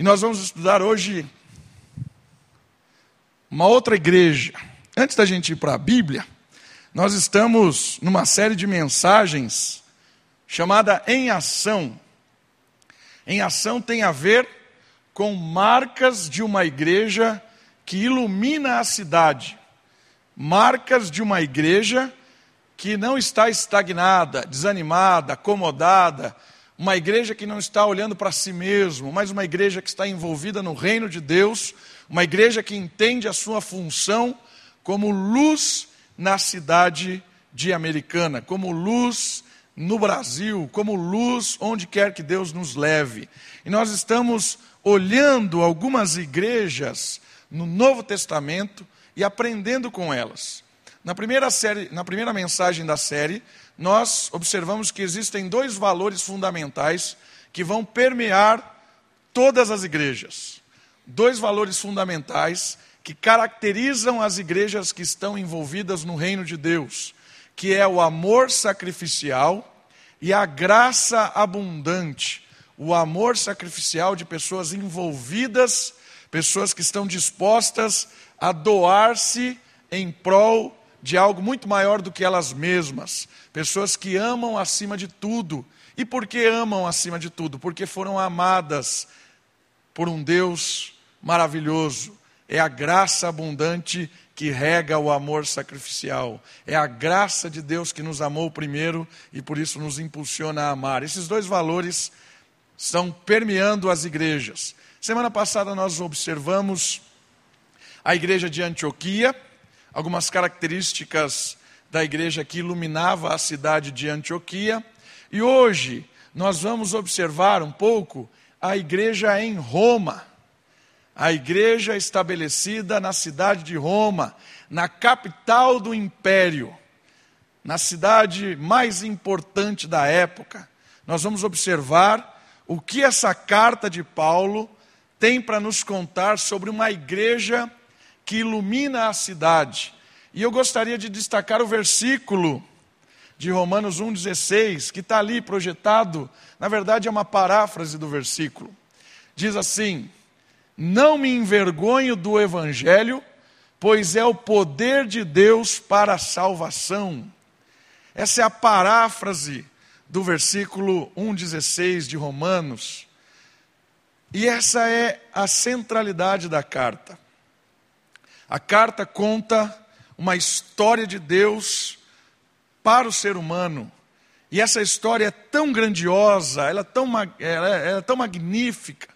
E nós vamos estudar hoje uma outra igreja. Antes da gente ir para a Bíblia, nós estamos numa série de mensagens chamada Em Ação. Em Ação tem a ver com marcas de uma igreja que ilumina a cidade. Marcas de uma igreja que não está estagnada, desanimada, acomodada, uma igreja que não está olhando para si mesmo, mas uma igreja que está envolvida no reino de Deus, uma igreja que entende a sua função como luz na cidade de Americana, como luz no Brasil, como luz onde quer que Deus nos leve. E nós estamos olhando algumas igrejas no Novo Testamento e aprendendo com elas. Na primeira, série, na primeira mensagem da série, nós observamos que existem dois valores fundamentais que vão permear todas as igrejas. Dois valores fundamentais que caracterizam as igrejas que estão envolvidas no reino de Deus, que é o amor sacrificial e a graça abundante. O amor sacrificial de pessoas envolvidas, pessoas que estão dispostas a doar-se em prol de algo muito maior do que elas mesmas. Pessoas que amam acima de tudo. E por que amam acima de tudo? Porque foram amadas por um Deus maravilhoso. É a graça abundante que rega o amor sacrificial. É a graça de Deus que nos amou primeiro e por isso nos impulsiona a amar. Esses dois valores estão permeando as igrejas. Semana passada nós observamos a igreja de Antioquia algumas características da igreja que iluminava a cidade de Antioquia. E hoje nós vamos observar um pouco a igreja em Roma. A igreja estabelecida na cidade de Roma, na capital do império, na cidade mais importante da época. Nós vamos observar o que essa carta de Paulo tem para nos contar sobre uma igreja que ilumina a cidade. E eu gostaria de destacar o versículo de Romanos 1,16, que está ali projetado, na verdade é uma paráfrase do versículo. Diz assim: Não me envergonho do Evangelho, pois é o poder de Deus para a salvação. Essa é a paráfrase do versículo 1,16 de Romanos. E essa é a centralidade da carta. A carta conta uma história de Deus para o ser humano. E essa história é tão grandiosa, ela é tão, ela é, é tão magnífica,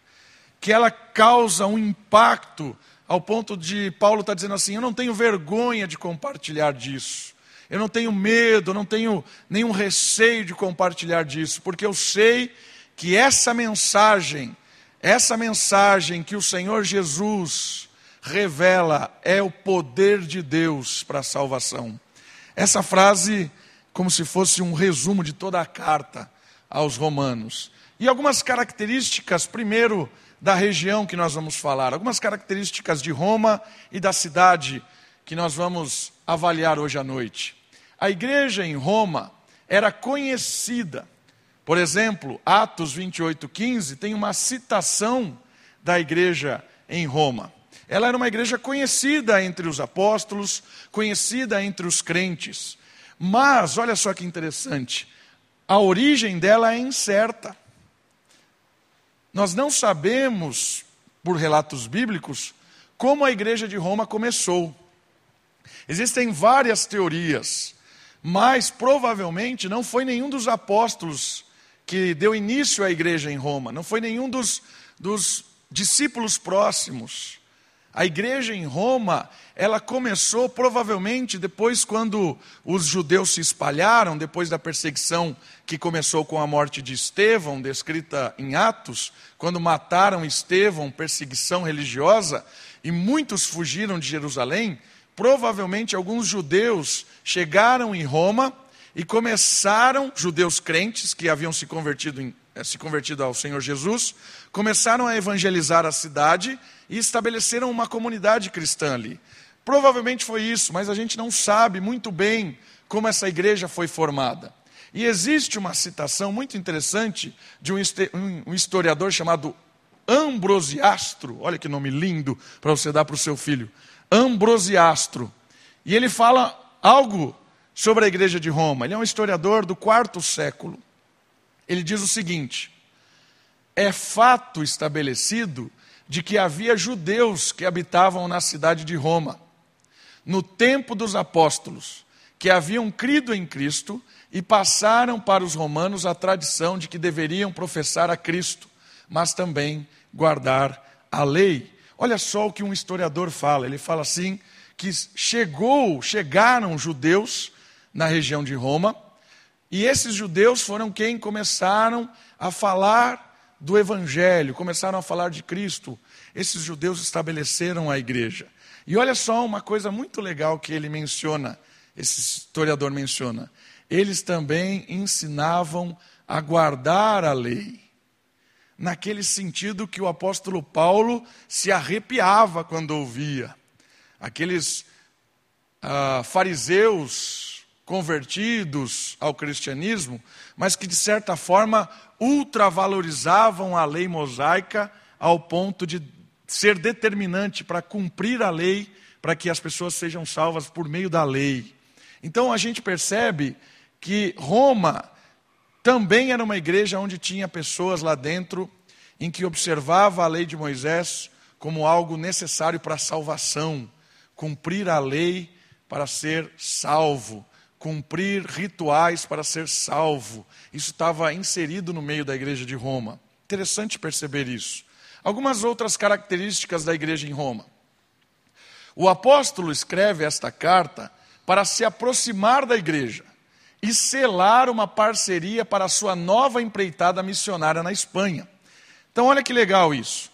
que ela causa um impacto ao ponto de Paulo estar tá dizendo assim: eu não tenho vergonha de compartilhar disso. Eu não tenho medo, não tenho nenhum receio de compartilhar disso, porque eu sei que essa mensagem, essa mensagem que o Senhor Jesus revela é o poder de Deus para a salvação. Essa frase, como se fosse um resumo de toda a carta aos Romanos. E algumas características, primeiro, da região que nós vamos falar, algumas características de Roma e da cidade que nós vamos avaliar hoje à noite. A igreja em Roma era conhecida. Por exemplo, Atos 28:15 tem uma citação da igreja em Roma. Ela era uma igreja conhecida entre os apóstolos, conhecida entre os crentes. Mas, olha só que interessante, a origem dela é incerta. Nós não sabemos, por relatos bíblicos, como a igreja de Roma começou. Existem várias teorias, mas provavelmente não foi nenhum dos apóstolos que deu início à igreja em Roma, não foi nenhum dos, dos discípulos próximos. A igreja em Roma, ela começou provavelmente depois quando os judeus se espalharam, depois da perseguição que começou com a morte de Estevão, descrita em Atos, quando mataram Estevão, perseguição religiosa, e muitos fugiram de Jerusalém, provavelmente alguns judeus chegaram em Roma e começaram, judeus crentes que haviam se convertido, em, se convertido ao Senhor Jesus, começaram a evangelizar a cidade e estabeleceram uma comunidade cristã ali. Provavelmente foi isso, mas a gente não sabe muito bem como essa igreja foi formada. E existe uma citação muito interessante de um historiador chamado Ambrosiastro. Olha que nome lindo para você dar para o seu filho. Ambrosiastro. E ele fala algo sobre a igreja de Roma. Ele é um historiador do quarto século. Ele diz o seguinte: é fato estabelecido de que havia judeus que habitavam na cidade de Roma, no tempo dos apóstolos, que haviam crido em Cristo e passaram para os romanos a tradição de que deveriam professar a Cristo, mas também guardar a lei. Olha só o que um historiador fala. Ele fala assim que chegou, chegaram judeus na região de Roma, e esses judeus foram quem começaram a falar do evangelho, começaram a falar de Cristo. Esses judeus estabeleceram a igreja. E olha só uma coisa muito legal que ele menciona, esse historiador menciona. Eles também ensinavam a guardar a lei. Naquele sentido que o apóstolo Paulo se arrepiava quando ouvia. Aqueles ah, fariseus convertidos ao cristianismo, mas que de certa forma ultravalorizavam a lei mosaica ao ponto de ser determinante para cumprir a lei, para que as pessoas sejam salvas por meio da lei. Então a gente percebe que Roma também era uma igreja onde tinha pessoas lá dentro em que observava a lei de Moisés como algo necessário para a salvação, cumprir a lei para ser salvo, cumprir rituais para ser salvo. Isso estava inserido no meio da igreja de Roma. Interessante perceber isso. Algumas outras características da igreja em Roma. O apóstolo escreve esta carta para se aproximar da igreja e selar uma parceria para a sua nova empreitada missionária na Espanha. Então, olha que legal isso.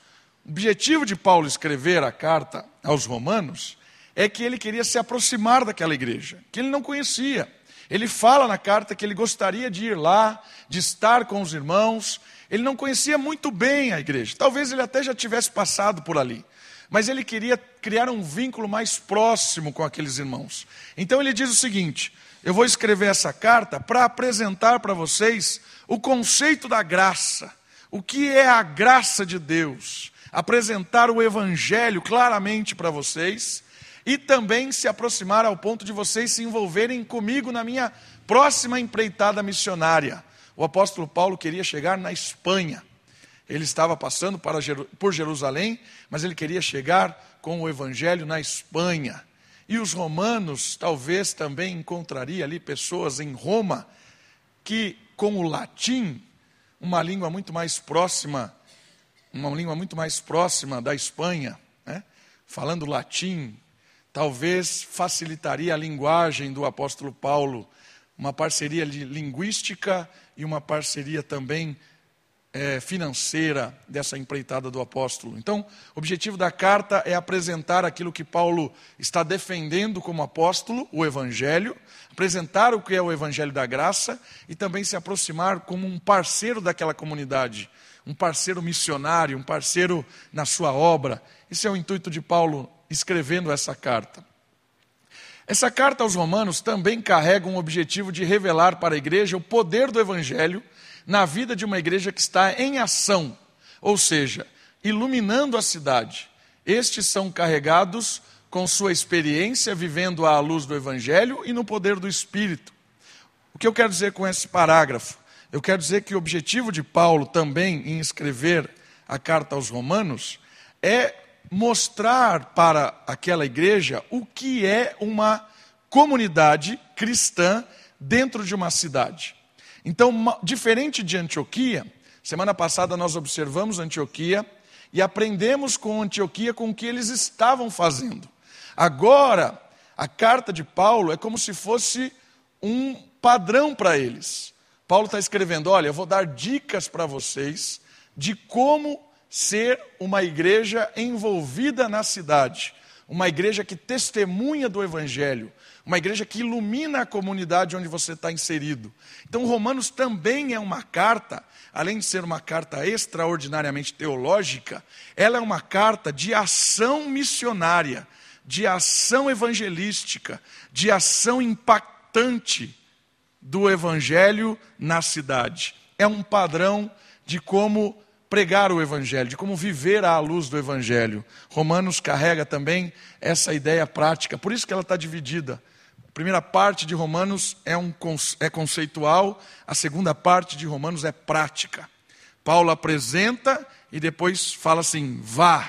O objetivo de Paulo escrever a carta aos Romanos é que ele queria se aproximar daquela igreja, que ele não conhecia. Ele fala na carta que ele gostaria de ir lá, de estar com os irmãos. Ele não conhecia muito bem a igreja. Talvez ele até já tivesse passado por ali. Mas ele queria criar um vínculo mais próximo com aqueles irmãos. Então ele diz o seguinte: eu vou escrever essa carta para apresentar para vocês o conceito da graça. O que é a graça de Deus? Apresentar o evangelho claramente para vocês e também se aproximar ao ponto de vocês se envolverem comigo na minha próxima empreitada missionária. O apóstolo Paulo queria chegar na Espanha. Ele estava passando para, por Jerusalém, mas ele queria chegar com o evangelho na Espanha. E os romanos talvez também encontraria ali pessoas em Roma que com o latim, uma língua muito mais próxima, uma língua muito mais próxima da Espanha, né? falando latim, talvez facilitaria a linguagem do apóstolo Paulo, uma parceria linguística e uma parceria também é, financeira dessa empreitada do apóstolo. Então, o objetivo da carta é apresentar aquilo que Paulo está defendendo como apóstolo, o Evangelho, apresentar o que é o Evangelho da graça e também se aproximar como um parceiro daquela comunidade, um parceiro missionário, um parceiro na sua obra. Esse é o intuito de Paulo escrevendo essa carta. Essa carta aos Romanos também carrega um objetivo de revelar para a igreja o poder do Evangelho na vida de uma igreja que está em ação, ou seja, iluminando a cidade. Estes são carregados com sua experiência vivendo à luz do Evangelho e no poder do Espírito. O que eu quero dizer com esse parágrafo? Eu quero dizer que o objetivo de Paulo também em escrever a carta aos Romanos é mostrar para aquela igreja o que é uma comunidade cristã dentro de uma cidade. Então, diferente de Antioquia, semana passada nós observamos Antioquia e aprendemos com Antioquia com o que eles estavam fazendo. Agora, a carta de Paulo é como se fosse um padrão para eles. Paulo está escrevendo: olha, eu vou dar dicas para vocês de como ser uma igreja envolvida na cidade, uma igreja que testemunha do Evangelho, uma igreja que ilumina a comunidade onde você está inserido. Então, Romanos também é uma carta, além de ser uma carta extraordinariamente teológica, ela é uma carta de ação missionária, de ação evangelística, de ação impactante do Evangelho na cidade. É um padrão de como pregar o Evangelho, de como viver à luz do Evangelho. Romanos carrega também essa ideia prática, por isso que ela está dividida. A primeira parte de Romanos é, um, é conceitual, a segunda parte de Romanos é prática. Paulo apresenta e depois fala assim: vá.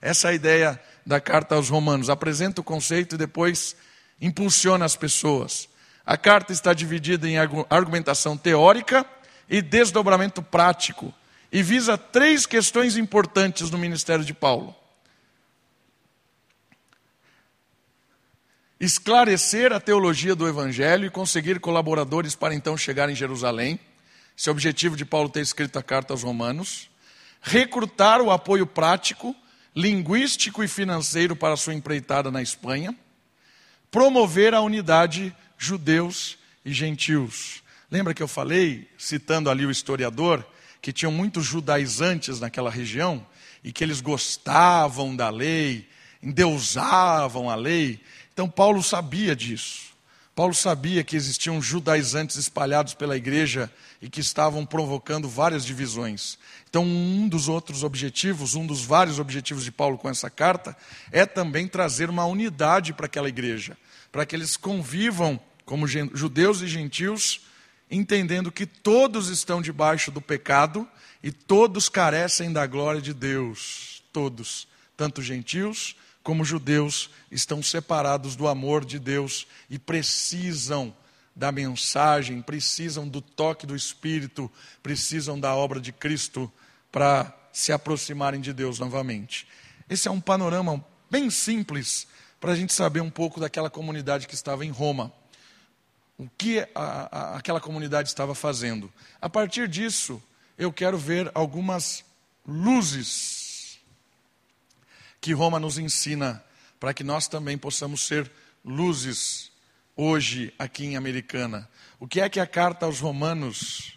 Essa é a ideia da carta aos Romanos. Apresenta o conceito e depois impulsiona as pessoas. A carta está dividida em argumentação teórica e desdobramento prático e visa três questões importantes no ministério de Paulo: esclarecer a teologia do Evangelho e conseguir colaboradores para então chegar em Jerusalém. Esse é o objetivo de Paulo ter escrito a carta aos Romanos. Recrutar o apoio prático, linguístico e financeiro para sua empreitada na Espanha. Promover a unidade judeus e gentios. Lembra que eu falei, citando ali o historiador, que tinham muitos judaizantes naquela região e que eles gostavam da lei, endeusavam a lei. Então Paulo sabia disso. Paulo sabia que existiam judaizantes espalhados pela igreja e que estavam provocando várias divisões. Então, um dos outros objetivos, um dos vários objetivos de Paulo com essa carta, é também trazer uma unidade para aquela igreja, para que eles convivam como judeus e gentios entendendo que todos estão debaixo do pecado e todos carecem da glória de Deus. Todos, tanto gentios como judeus, estão separados do amor de Deus e precisam da mensagem, precisam do toque do Espírito, precisam da obra de Cristo para se aproximarem de Deus novamente. Esse é um panorama bem simples para a gente saber um pouco daquela comunidade que estava em Roma o que a, a, aquela comunidade estava fazendo. A partir disso, eu quero ver algumas luzes que Roma nos ensina para que nós também possamos ser luzes hoje aqui em Americana. O que é que a carta aos Romanos,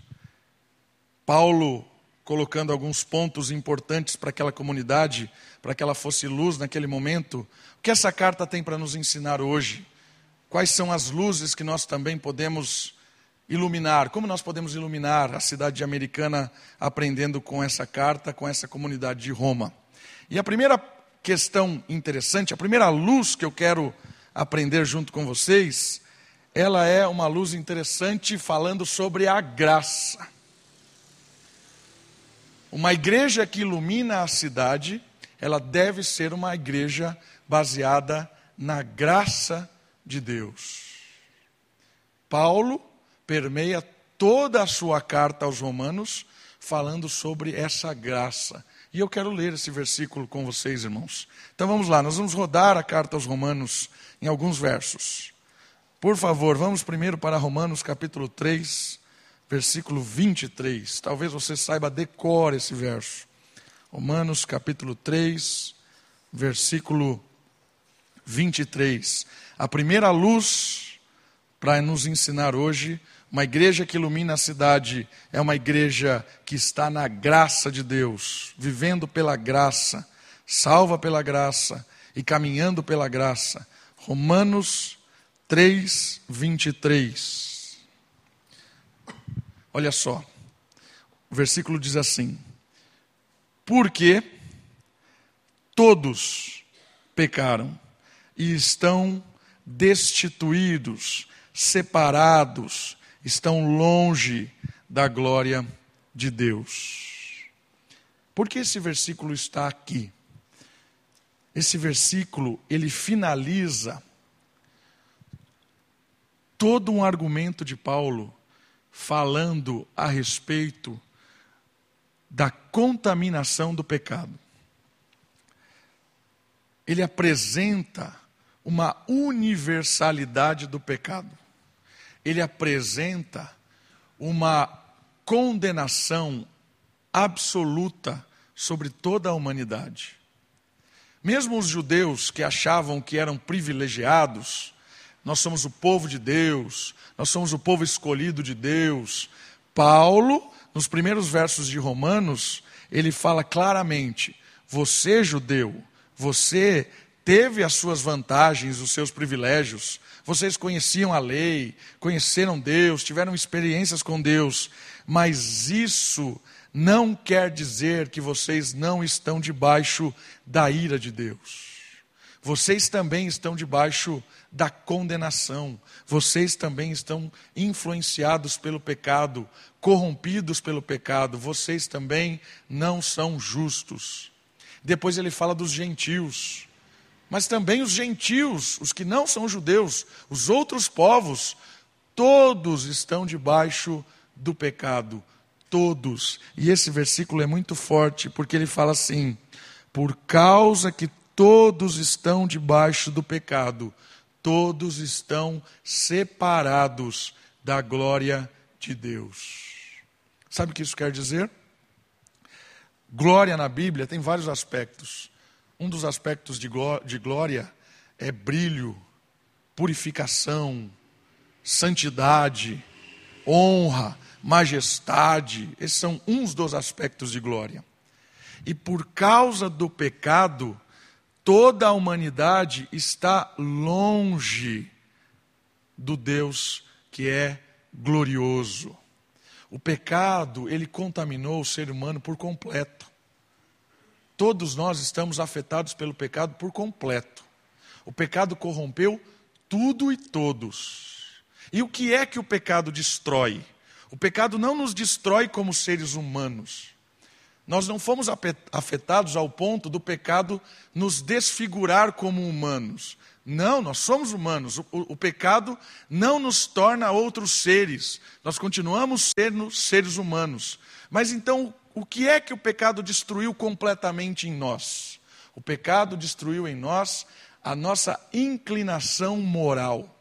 Paulo colocando alguns pontos importantes para aquela comunidade, para que ela fosse luz naquele momento, o que essa carta tem para nos ensinar hoje? Quais são as luzes que nós também podemos iluminar? Como nós podemos iluminar a cidade americana aprendendo com essa carta, com essa comunidade de Roma? E a primeira questão interessante, a primeira luz que eu quero aprender junto com vocês, ela é uma luz interessante falando sobre a graça. Uma igreja que ilumina a cidade, ela deve ser uma igreja baseada na graça de Deus. Paulo permeia toda a sua carta aos Romanos falando sobre essa graça. E eu quero ler esse versículo com vocês, irmãos. Então vamos lá, nós vamos rodar a carta aos Romanos em alguns versos. Por favor, vamos primeiro para Romanos capítulo 3, versículo 23. Talvez você saiba decor esse verso. Romanos capítulo 3, versículo 23. A primeira luz para nos ensinar hoje, uma igreja que ilumina a cidade é uma igreja que está na graça de Deus, vivendo pela graça, salva pela graça e caminhando pela graça. Romanos 3, 23. Olha só, o versículo diz assim: Porque todos pecaram e estão destituídos, separados, estão longe da glória de Deus. Por que esse versículo está aqui? Esse versículo, ele finaliza todo um argumento de Paulo falando a respeito da contaminação do pecado. Ele apresenta uma universalidade do pecado. Ele apresenta uma condenação absoluta sobre toda a humanidade. Mesmo os judeus que achavam que eram privilegiados, nós somos o povo de Deus, nós somos o povo escolhido de Deus. Paulo, nos primeiros versos de Romanos, ele fala claramente: você, judeu, você teve as suas vantagens, os seus privilégios. Vocês conheciam a lei, conheceram Deus, tiveram experiências com Deus, mas isso não quer dizer que vocês não estão debaixo da ira de Deus. Vocês também estão debaixo da condenação. Vocês também estão influenciados pelo pecado, corrompidos pelo pecado. Vocês também não são justos. Depois ele fala dos gentios. Mas também os gentios, os que não são judeus, os outros povos, todos estão debaixo do pecado. Todos. E esse versículo é muito forte, porque ele fala assim: por causa que todos estão debaixo do pecado, todos estão separados da glória de Deus. Sabe o que isso quer dizer? Glória na Bíblia tem vários aspectos. Um dos aspectos de glória é brilho, purificação, santidade, honra, majestade. Esses são uns dos aspectos de glória. E por causa do pecado, toda a humanidade está longe do Deus que é glorioso. O pecado, ele contaminou o ser humano por completo. Todos nós estamos afetados pelo pecado por completo. O pecado corrompeu tudo e todos. E o que é que o pecado destrói? O pecado não nos destrói como seres humanos. Nós não fomos afetados ao ponto do pecado nos desfigurar como humanos. Não, nós somos humanos. O, o, o, pecado não nos torna outros seres. Nós continuamos sendo seres humanos. Mas então, o que é que o pecado destruiu completamente em nós? O pecado destruiu em nós a nossa inclinação moral.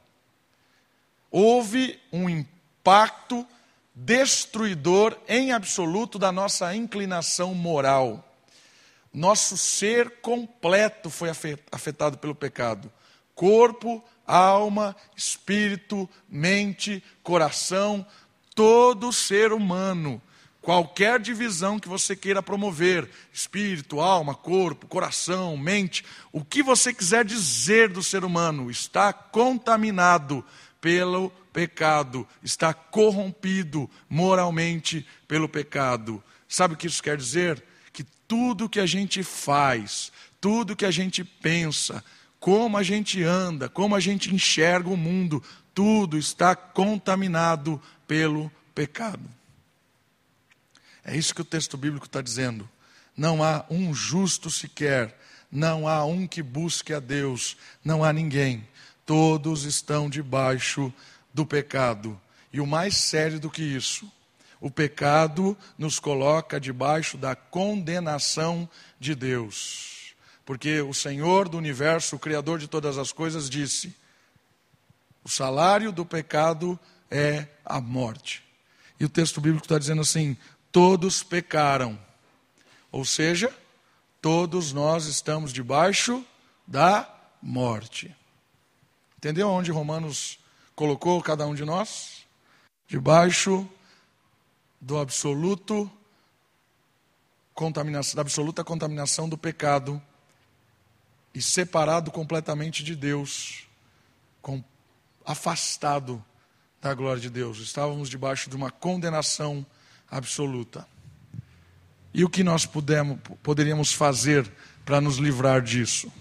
Houve um impacto destruidor em absoluto da nossa inclinação moral. Nosso ser completo foi afetado pelo pecado. Corpo, alma, espírito, mente, coração, todo ser humano. Qualquer divisão que você queira promover, espírito, alma, corpo, coração, mente, o que você quiser dizer do ser humano, está contaminado pelo pecado, está corrompido moralmente pelo pecado. Sabe o que isso quer dizer? Que tudo que a gente faz, tudo que a gente pensa, como a gente anda, como a gente enxerga o mundo, tudo está contaminado pelo pecado. É isso que o texto bíblico está dizendo. Não há um justo sequer, não há um que busque a Deus, não há ninguém. Todos estão debaixo do pecado. E o mais sério do que isso, o pecado nos coloca debaixo da condenação de Deus. Porque o Senhor do universo, o Criador de todas as coisas, disse: o salário do pecado é a morte. E o texto bíblico está dizendo assim: todos pecaram. Ou seja, todos nós estamos debaixo da morte. Entendeu onde Romanos colocou cada um de nós debaixo do absoluto contaminação, da absoluta contaminação do pecado e separado completamente de Deus, com, afastado da glória de Deus. Estávamos debaixo de uma condenação absoluta. E o que nós pudemos, poderíamos fazer para nos livrar disso?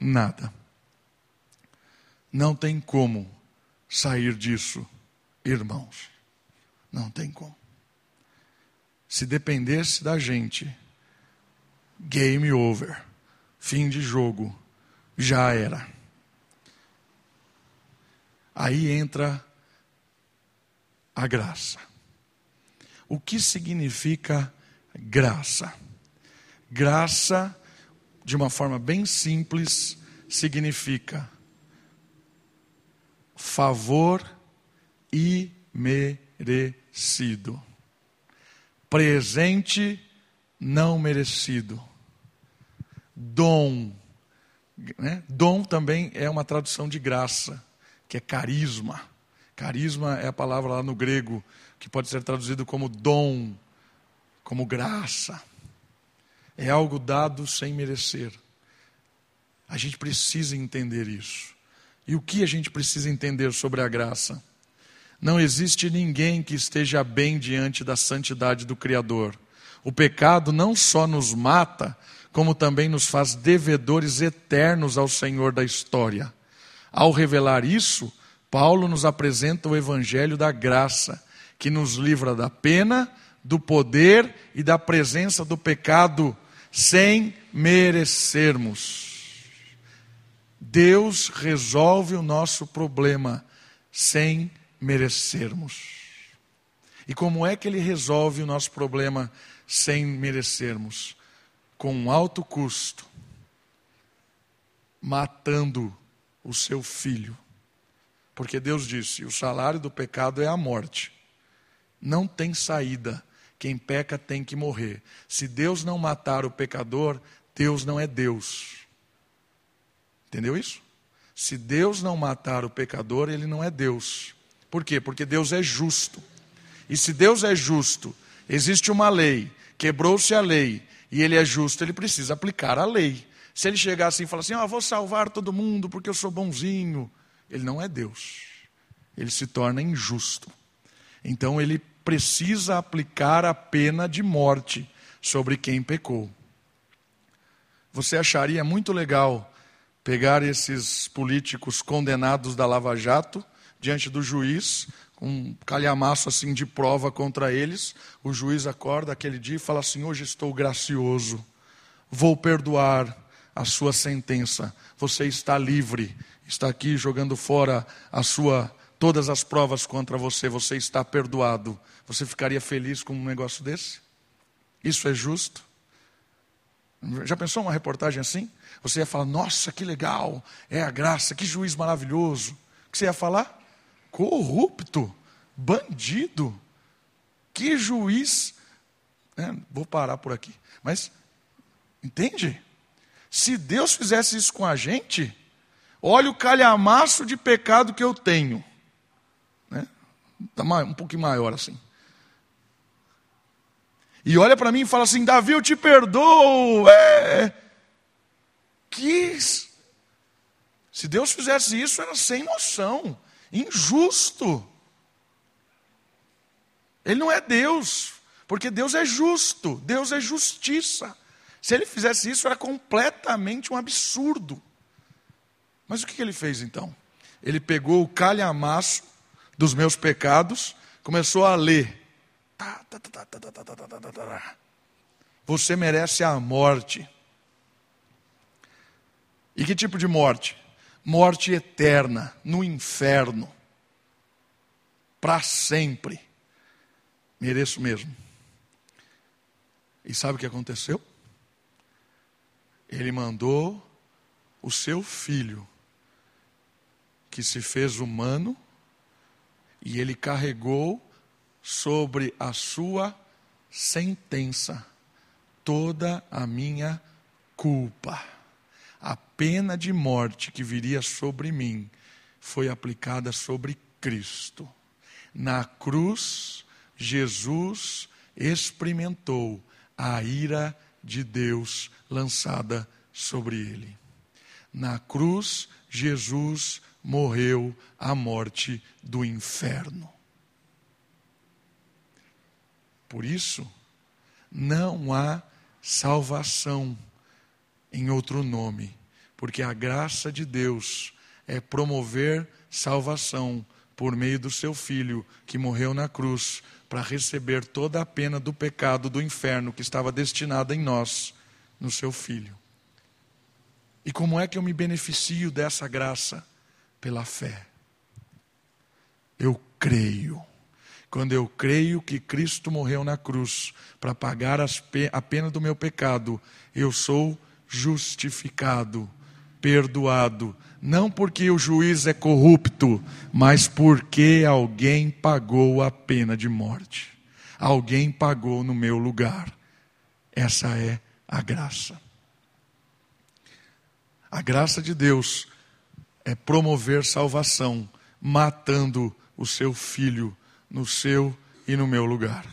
Nada. Não tem como sair disso, irmãos. Não tem como. Se dependesse da gente, game over, fim de jogo, já era. Aí entra a graça. O que significa graça? Graça, de uma forma bem simples, significa favor imerecido. Presente não merecido. Dom. Né? Dom também é uma tradução de graça, que é carisma. Carisma é a palavra lá no grego que pode ser traduzido como dom, como graça. É algo dado sem merecer. A gente precisa entender isso. E o que a gente precisa entender sobre a graça? Não existe ninguém que esteja bem diante da santidade do Criador. O pecado não só nos mata, como também nos faz devedores eternos ao Senhor da história. Ao revelar isso, Paulo nos apresenta o evangelho da graça, que nos livra da pena, do poder e da presença do pecado sem merecermos. Deus resolve o nosso problema sem merecermos. E como é que ele resolve o nosso problema sem merecermos? Com um alto custo, matando o seu filho. Porque Deus disse: o salário do pecado é a morte. Não tem saída. Quem peca tem que morrer. Se Deus não matar o pecador, Deus não é Deus. Entendeu isso? Se Deus não matar o pecador, ele não é Deus. Por quê? Porque Deus é justo. E se Deus é justo, existe uma lei, quebrou-se a lei, e ele é justo, ele precisa aplicar a lei. Se ele chegar assim e falar assim, ah, vou salvar todo mundo porque eu sou bonzinho, ele não é Deus. Ele se torna injusto. Então ele precisa aplicar a pena de morte sobre quem pecou. Você acharia muito legal pegar esses políticos condenados da Lava Jato diante do juiz, um calhamaço assim de prova contra eles. O juiz acorda aquele dia e fala assim: Hoje estou gracioso, vou perdoar a sua sentença. Você está livre, está aqui jogando fora a sua todas as provas contra você, você está perdoado. Você ficaria feliz com um negócio desse? Isso é justo? Já pensou uma reportagem assim? Você ia falar, nossa, que legal, é a graça, que juiz maravilhoso. O que você ia falar? Corrupto, bandido. Que juiz. É, vou parar por aqui. Mas, entende? Se Deus fizesse isso com a gente, olha o calhamaço de pecado que eu tenho. Está um pouquinho maior assim. E olha para mim e fala assim: Davi, eu te perdoo. É. Que. Se Deus fizesse isso, era sem noção, injusto. Ele não é Deus, porque Deus é justo, Deus é justiça. Se ele fizesse isso, era completamente um absurdo. Mas o que ele fez então? Ele pegou o calhamaço dos meus pecados, começou a ler. Você merece a morte. E que tipo de morte? Morte eterna, no inferno. Para sempre. Mereço mesmo. E sabe o que aconteceu? Ele mandou o seu filho, que se fez humano, e ele carregou sobre a sua sentença toda a minha culpa. A pena de morte que viria sobre mim foi aplicada sobre Cristo. Na cruz, Jesus experimentou a ira de Deus lançada sobre ele. Na cruz, Jesus morreu a morte do inferno. Por isso, não há salvação em outro nome, porque a graça de Deus é promover salvação por meio do seu filho que morreu na cruz para receber toda a pena do pecado do inferno que estava destinada em nós no seu filho. E como é que eu me beneficio dessa graça? Pela fé. Eu creio. Quando eu creio que Cristo morreu na cruz para pagar a pena do meu pecado, eu sou justificado, perdoado. Não porque o juiz é corrupto, mas porque alguém pagou a pena de morte. Alguém pagou no meu lugar. Essa é a graça. A graça de Deus é promover salvação, matando o seu filho no seu e no meu lugar.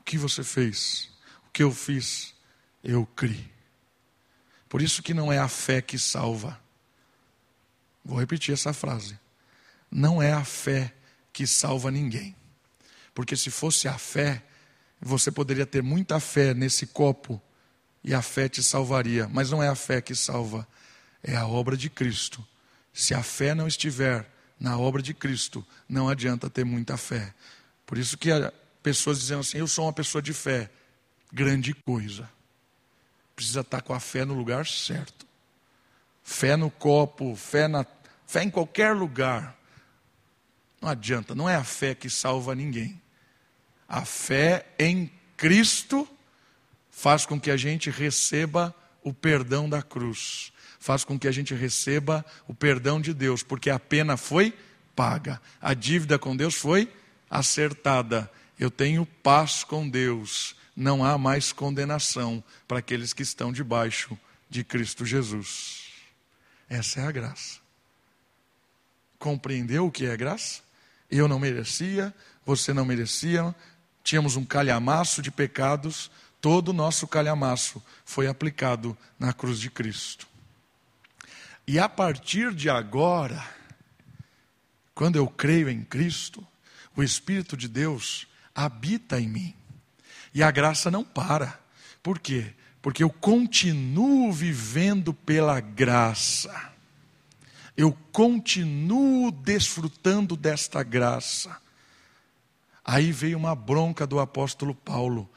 O que você fez? O que eu fiz? Eu criei. Por isso que não é a fé que salva. Vou repetir essa frase. não é a fé que salva ninguém. Porque se fosse a fé, você poderia ter muita fé nesse copo e a fé te salvaria, mas não é a fé que salva, é a obra de Cristo. Se a fé não estiver na obra de Cristo, não adianta ter muita fé. Por isso que pessoas dizendo assim: "Eu sou uma pessoa de fé", grande coisa. Precisa estar com a fé no lugar certo. Fé no copo, fé na fé em qualquer lugar. Não adianta, não é a fé que salva ninguém. A fé em Cristo faz com que a gente receba o perdão da cruz, faz com que a gente receba o perdão de Deus, porque a pena foi paga, a dívida com Deus foi acertada. Eu tenho paz com Deus, não há mais condenação para aqueles que estão debaixo de Cristo Jesus. Essa é a graça. Compreendeu o que é graça? Eu não merecia, você não merecia, tínhamos um calhamaço de pecados, todo o nosso calhamaço foi aplicado na cruz de Cristo. E a partir de agora, quando eu creio em Cristo, o Espírito de Deus habita em mim. E a graça não para. Por quê? Porque eu continuo vivendo pela graça. Eu continuo desfrutando desta graça. Aí veio uma bronca do apóstolo Paulo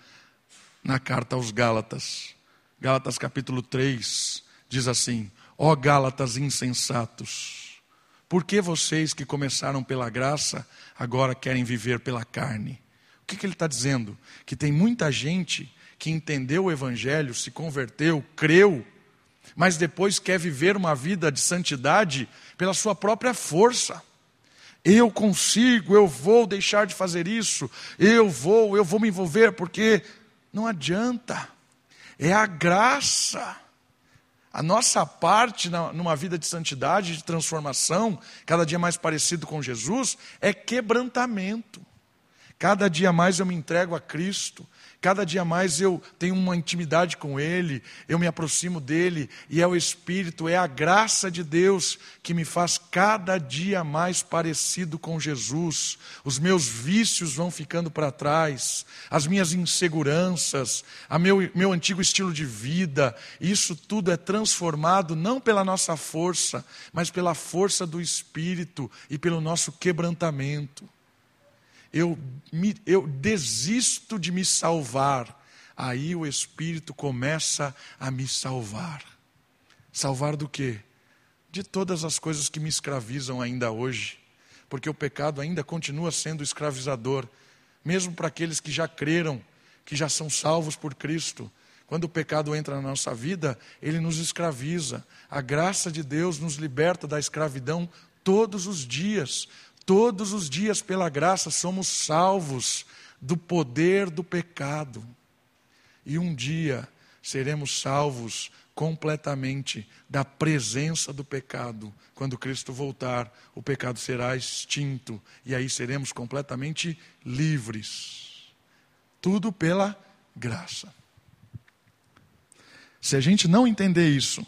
na carta aos Gálatas. Gálatas capítulo 3 diz assim: Ó Gálatas insensatos, por que vocês que começaram pela graça agora querem viver pela carne? O que, que ele está dizendo? Que tem muita gente que entendeu o Evangelho, se converteu, creu, mas depois quer viver uma vida de santidade pela sua própria força. Eu consigo, eu vou deixar de fazer isso, eu vou, eu vou me envolver, porque não adianta, é a graça. A nossa parte numa vida de santidade, de transformação, cada dia mais parecido com Jesus, é quebrantamento. Cada dia mais eu me entrego a Cristo, Cada dia mais eu tenho uma intimidade com Ele, eu me aproximo dele, e é o Espírito, é a graça de Deus que me faz cada dia mais parecido com Jesus. Os meus vícios vão ficando para trás, as minhas inseguranças, a meu, meu antigo estilo de vida, isso tudo é transformado não pela nossa força, mas pela força do Espírito e pelo nosso quebrantamento eu, me, eu desisto de me salvar. Aí o Espírito começa a me salvar. Salvar do quê? De todas as coisas que me escravizam ainda hoje. Porque o pecado ainda continua sendo escravizador, mesmo para aqueles que já creram, que já são salvos por Cristo. Quando o pecado entra na nossa vida, ele nos escraviza. A graça de Deus nos liberta da escravidão todos os dias. Todos os dias, pela graça, somos salvos do poder do pecado. E um dia seremos salvos completamente da presença do pecado. Quando Cristo voltar, o pecado será extinto e aí seremos completamente livres. Tudo pela graça. Se a gente não entender isso,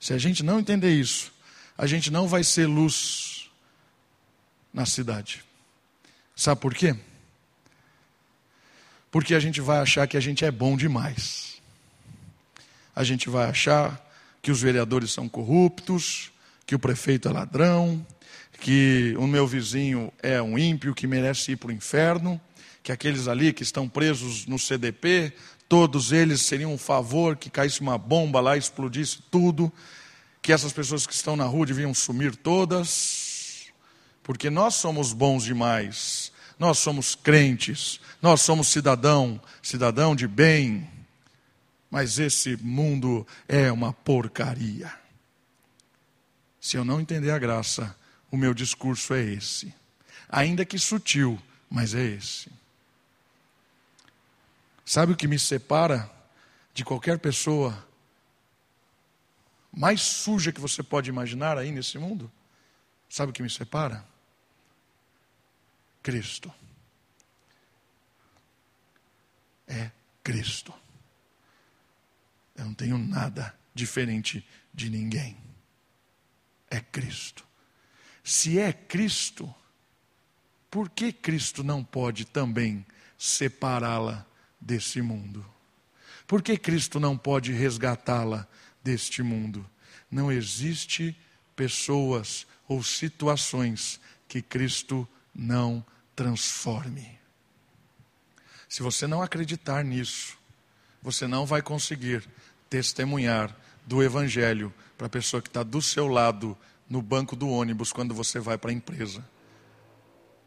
se a gente não entender isso, a gente não vai ser luz na cidade. Sabe por quê? Porque a gente vai achar que a gente é bom demais. A gente vai achar que os vereadores são corruptos, que o prefeito é ladrão, que o meu vizinho é um ímpio que merece ir para o inferno, que aqueles ali que estão presos no CDP, todos eles seriam um favor que caísse uma bomba lá explodisse tudo, que essas pessoas que estão na rua deviam sumir todas porque nós somos bons demais, nós somos crentes, nós somos cidadão, cidadão de bem, mas esse mundo é uma porcaria. Se eu não entender a graça, o meu discurso é esse, ainda que sutil, mas é esse. Sabe o que me separa de qualquer pessoa mais suja que você pode imaginar aí nesse mundo? Sabe o que me separa? Cristo. É Cristo. Eu não tenho nada diferente de ninguém. É Cristo. Se é Cristo, por que Cristo não pode também separá-la desse mundo? Por que Cristo não pode resgatá-la deste mundo? Não existe pessoas ou situações que Cristo não transforme. Se você não acreditar nisso, você não vai conseguir testemunhar do Evangelho para a pessoa que está do seu lado no banco do ônibus quando você vai para a empresa.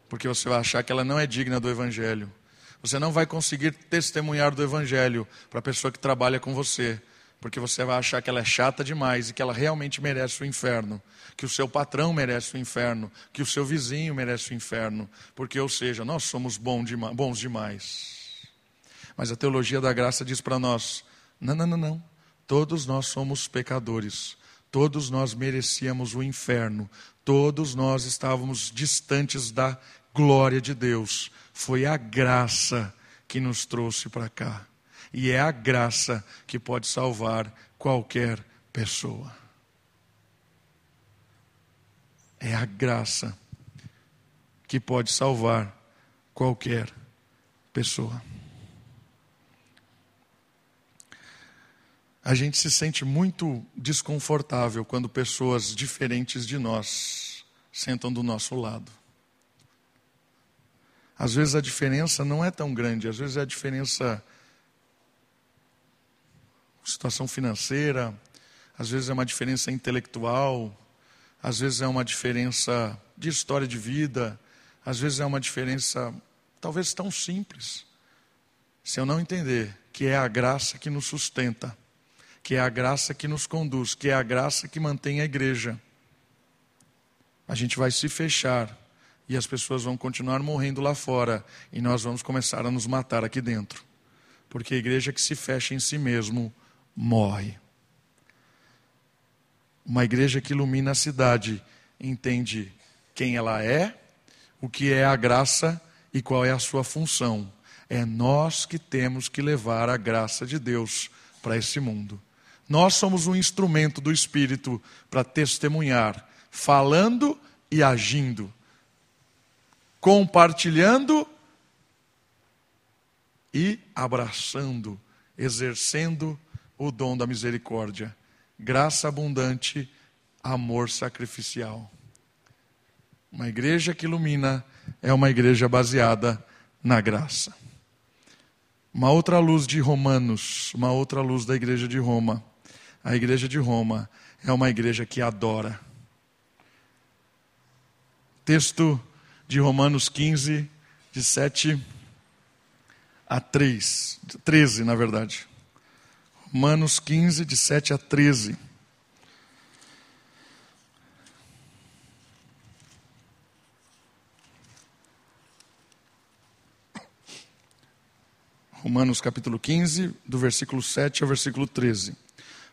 Porque você vai achar que ela não é digna do Evangelho. Você não vai conseguir testemunhar do Evangelho para a pessoa que trabalha com você, porque você vai achar que ela é chata demais e que ela realmente merece o inferno, que o seu patrão merece o inferno, que o seu vizinho merece o inferno, porque, ou seja, nós somos bons demais. Mas a teologia da graça diz para nós: não, não, não, não. Todos nós somos pecadores, todos nós merecíamos o inferno, todos nós estávamos distantes da glória de Deus. Foi a graça que nos trouxe para cá e é a graça que pode salvar qualquer pessoa. É a graça que pode salvar qualquer pessoa. A gente se sente muito desconfortável quando pessoas diferentes de nós sentam do nosso lado. Às vezes a diferença não é tão grande, às vezes é a diferença situação financeira, às vezes é uma diferença intelectual, às vezes é uma diferença de história de vida, às vezes é uma diferença talvez tão simples. Se eu não entender que é a graça que nos sustenta, que é a graça que nos conduz, que é a graça que mantém a igreja, a gente vai se fechar e as pessoas vão continuar morrendo lá fora e nós vamos começar a nos matar aqui dentro. Porque a igreja que se fecha em si mesmo morre. Uma igreja que ilumina a cidade entende quem ela é, o que é a graça e qual é a sua função. É nós que temos que levar a graça de Deus para esse mundo. Nós somos um instrumento do Espírito para testemunhar, falando e agindo, compartilhando e abraçando, exercendo o dom da misericórdia, graça abundante, amor sacrificial. Uma igreja que ilumina é uma igreja baseada na graça. Uma outra luz de Romanos, uma outra luz da igreja de Roma. A igreja de Roma é uma igreja que adora. Texto de Romanos 15, de 7 a 3, 13, na verdade. Romanos 15, de 7 a 13. Romanos capítulo 15, do versículo 7 ao versículo 13.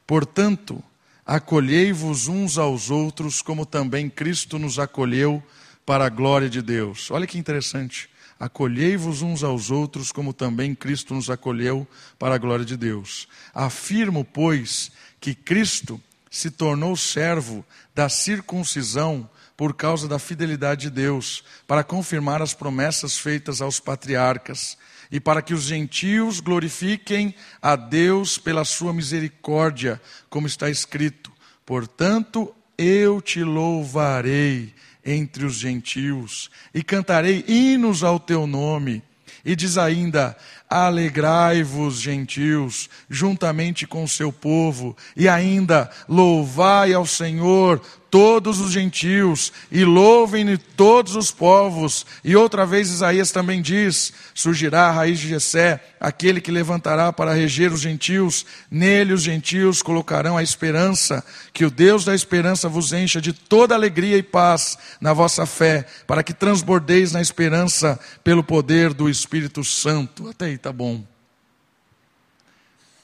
Portanto, acolhei-vos uns aos outros, como também Cristo nos acolheu para a glória de Deus. Olha que interessante. Acolhei-vos uns aos outros, como também Cristo nos acolheu para a glória de Deus. Afirmo, pois, que Cristo se tornou servo da circuncisão por causa da fidelidade de Deus, para confirmar as promessas feitas aos patriarcas, e para que os gentios glorifiquem a Deus pela sua misericórdia, como está escrito: Portanto, eu te louvarei entre os gentios, e cantarei hinos ao teu nome. E diz ainda: Alegrai-vos, gentios, juntamente com o seu povo, e ainda louvai ao Senhor todos os gentios, e louvem todos os povos. E outra vez Isaías também diz: surgirá a raiz de Jessé, aquele que levantará para reger os gentios, nele os gentios colocarão a esperança, que o Deus da esperança vos encha de toda alegria e paz na vossa fé, para que transbordeis na esperança pelo poder do Espírito Santo. Até aí tá bom.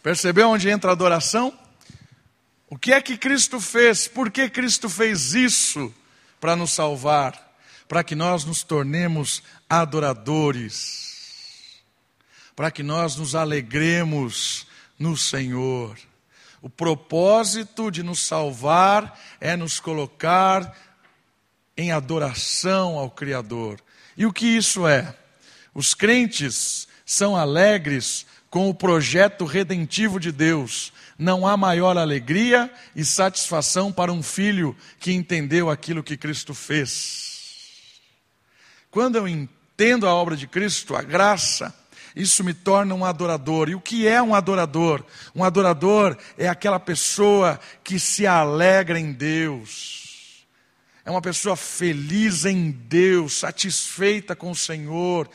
Percebeu onde entra a adoração? O que é que Cristo fez? Por que Cristo fez isso? Para nos salvar, para que nós nos tornemos adoradores, para que nós nos alegremos no Senhor. O propósito de nos salvar é nos colocar em adoração ao Criador. E o que isso é? Os crentes são alegres com o projeto redentivo de Deus. Não há maior alegria e satisfação para um filho que entendeu aquilo que Cristo fez. Quando eu entendo a obra de Cristo, a graça, isso me torna um adorador. E o que é um adorador? Um adorador é aquela pessoa que se alegra em Deus. É uma pessoa feliz em Deus, satisfeita com o Senhor,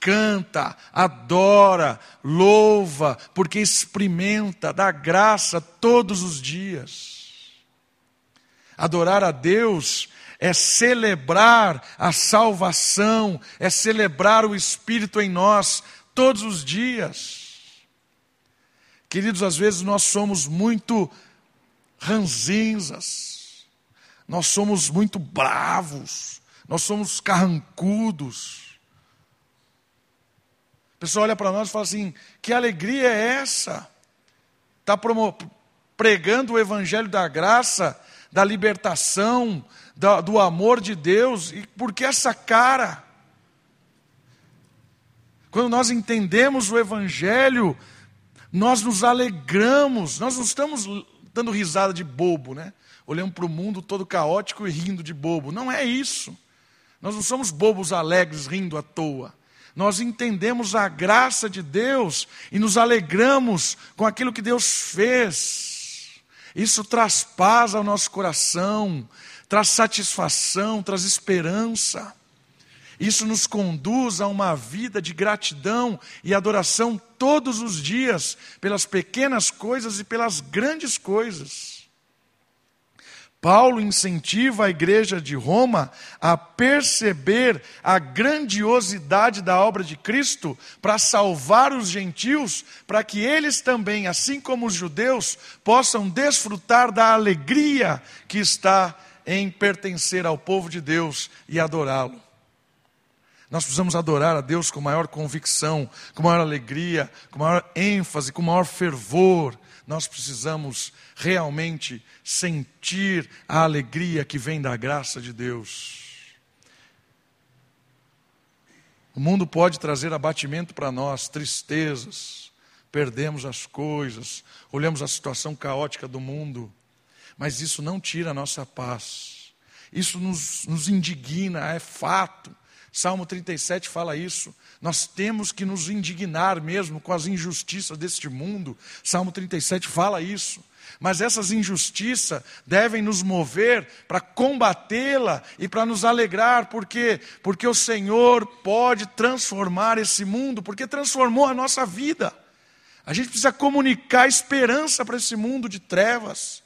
canta, adora, louva, porque experimenta, dá graça todos os dias. Adorar a Deus é celebrar a salvação, é celebrar o Espírito em nós todos os dias. Queridos, às vezes nós somos muito ranzinzas, nós somos muito bravos, nós somos carrancudos. Pessoa olha para nós e fala assim: que alegria é essa? Está pregando o evangelho da graça, da libertação, da, do amor de Deus, e por que essa cara? Quando nós entendemos o Evangelho, nós nos alegramos, nós não estamos dando risada de bobo, né? Olhando para o mundo todo caótico e rindo de bobo. Não é isso. Nós não somos bobos alegres rindo à toa. Nós entendemos a graça de Deus e nos alegramos com aquilo que Deus fez. Isso traz paz ao nosso coração, traz satisfação, traz esperança. Isso nos conduz a uma vida de gratidão e adoração todos os dias, pelas pequenas coisas e pelas grandes coisas. Paulo incentiva a igreja de Roma a perceber a grandiosidade da obra de Cristo para salvar os gentios, para que eles também, assim como os judeus, possam desfrutar da alegria que está em pertencer ao povo de Deus e adorá-lo. Nós precisamos adorar a Deus com maior convicção, com maior alegria, com maior ênfase, com maior fervor. Nós precisamos realmente sentir a alegria que vem da graça de Deus. O mundo pode trazer abatimento para nós, tristezas, perdemos as coisas, olhamos a situação caótica do mundo, mas isso não tira a nossa paz. Isso nos, nos indigna, é fato. Salmo 37 fala isso. Nós temos que nos indignar mesmo com as injustiças deste mundo. Salmo 37 fala isso. Mas essas injustiças devem nos mover para combatê-la e para nos alegrar, porque porque o Senhor pode transformar esse mundo, porque transformou a nossa vida. A gente precisa comunicar esperança para esse mundo de trevas.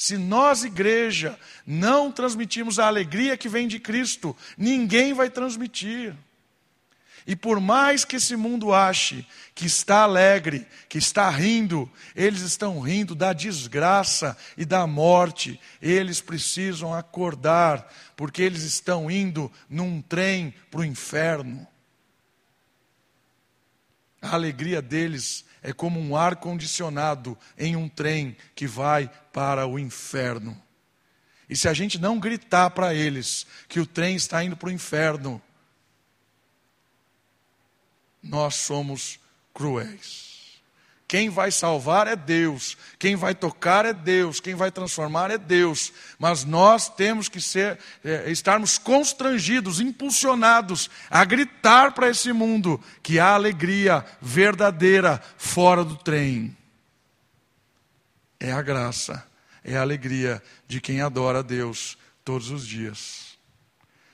Se nós, igreja, não transmitirmos a alegria que vem de Cristo, ninguém vai transmitir. E por mais que esse mundo ache que está alegre, que está rindo, eles estão rindo da desgraça e da morte. Eles precisam acordar, porque eles estão indo num trem para o inferno. A alegria deles é como um ar condicionado em um trem que vai para o inferno. E se a gente não gritar para eles que o trem está indo para o inferno, nós somos cruéis. Quem vai salvar é Deus, quem vai tocar é Deus, quem vai transformar é Deus. Mas nós temos que ser, é, estarmos constrangidos, impulsionados a gritar para esse mundo que há alegria verdadeira fora do trem. É a graça, é a alegria de quem adora a Deus todos os dias.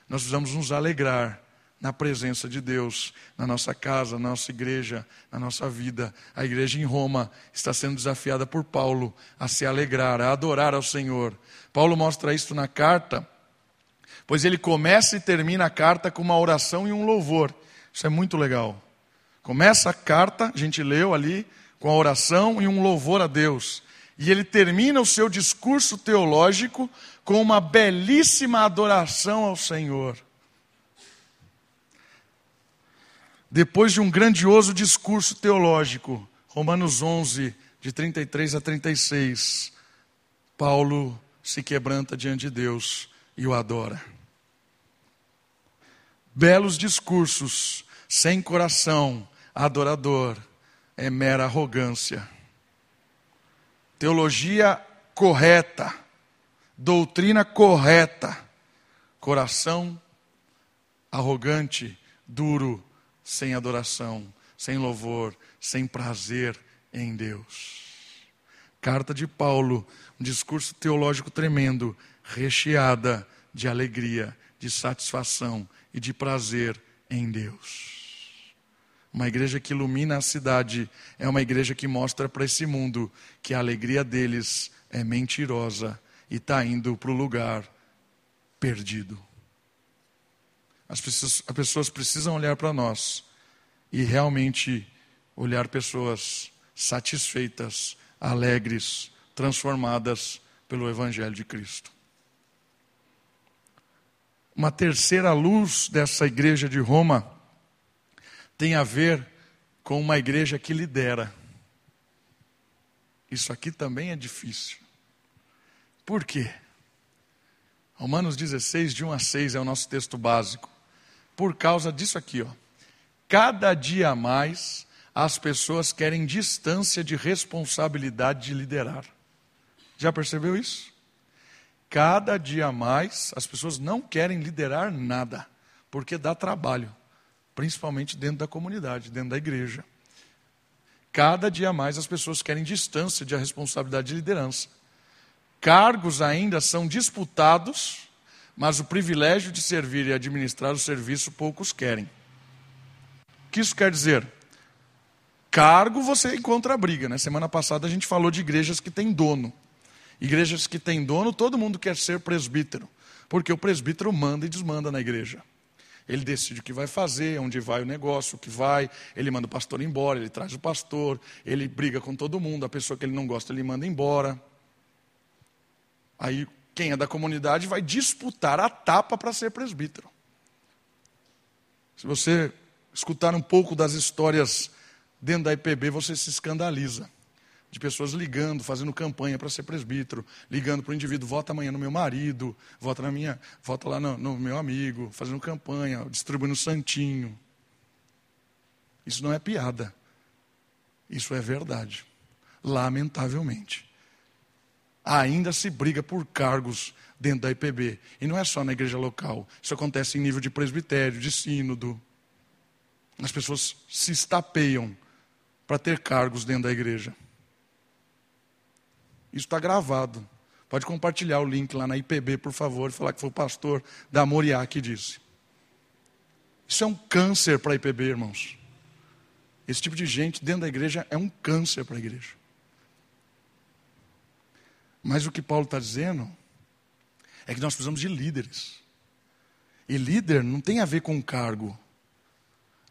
Nós precisamos nos alegrar na presença de Deus, na nossa casa, na nossa igreja, na nossa vida. A igreja em Roma está sendo desafiada por Paulo a se alegrar, a adorar ao Senhor. Paulo mostra isso na carta, pois ele começa e termina a carta com uma oração e um louvor. Isso é muito legal. Começa a carta, a gente leu ali, com a oração e um louvor a Deus. E ele termina o seu discurso teológico com uma belíssima adoração ao Senhor. Depois de um grandioso discurso teológico, Romanos 11, de 33 a 36, Paulo se quebranta diante de Deus e o adora. Belos discursos, sem coração, adorador, é mera arrogância. Teologia correta, doutrina correta, coração arrogante, duro, sem adoração, sem louvor, sem prazer em Deus. Carta de Paulo, um discurso teológico tremendo, recheada de alegria, de satisfação e de prazer em Deus. Uma igreja que ilumina a cidade é uma igreja que mostra para esse mundo que a alegria deles é mentirosa e está indo para o lugar perdido. As pessoas, as pessoas precisam olhar para nós e realmente olhar pessoas satisfeitas, alegres, transformadas pelo Evangelho de Cristo. Uma terceira luz dessa igreja de Roma tem a ver com uma igreja que lidera. Isso aqui também é difícil. Por quê? Romanos 16, de 1 a 6 é o nosso texto básico. Por causa disso aqui, ó. Cada dia mais as pessoas querem distância de responsabilidade de liderar. Já percebeu isso? Cada dia mais as pessoas não querem liderar nada, porque dá trabalho principalmente dentro da comunidade, dentro da igreja. Cada dia mais as pessoas querem distância de a responsabilidade de liderança. Cargos ainda são disputados, mas o privilégio de servir e administrar o serviço poucos querem. O que isso quer dizer? Cargo você encontra briga, né? Semana passada a gente falou de igrejas que têm dono. Igrejas que têm dono, todo mundo quer ser presbítero, porque o presbítero manda e desmanda na igreja. Ele decide o que vai fazer, onde vai o negócio, o que vai. Ele manda o pastor embora, ele traz o pastor, ele briga com todo mundo. A pessoa que ele não gosta, ele manda embora. Aí quem é da comunidade vai disputar a tapa para ser presbítero. Se você escutar um pouco das histórias dentro da IPB, você se escandaliza de pessoas ligando, fazendo campanha para ser presbítero, ligando para o indivíduo, vota amanhã no meu marido, vota na minha, vota lá no, no meu amigo, fazendo campanha, distribuindo santinho. Isso não é piada. Isso é verdade. Lamentavelmente. Ainda se briga por cargos dentro da IPB. E não é só na igreja local. Isso acontece em nível de presbitério, de sínodo. As pessoas se estapeiam para ter cargos dentro da igreja. Isso está gravado. Pode compartilhar o link lá na IPB, por favor, e falar que foi o pastor da Moriá que disse. Isso é um câncer para a IPB, irmãos. Esse tipo de gente dentro da igreja é um câncer para a igreja. Mas o que Paulo está dizendo é que nós precisamos de líderes. E líder não tem a ver com cargo.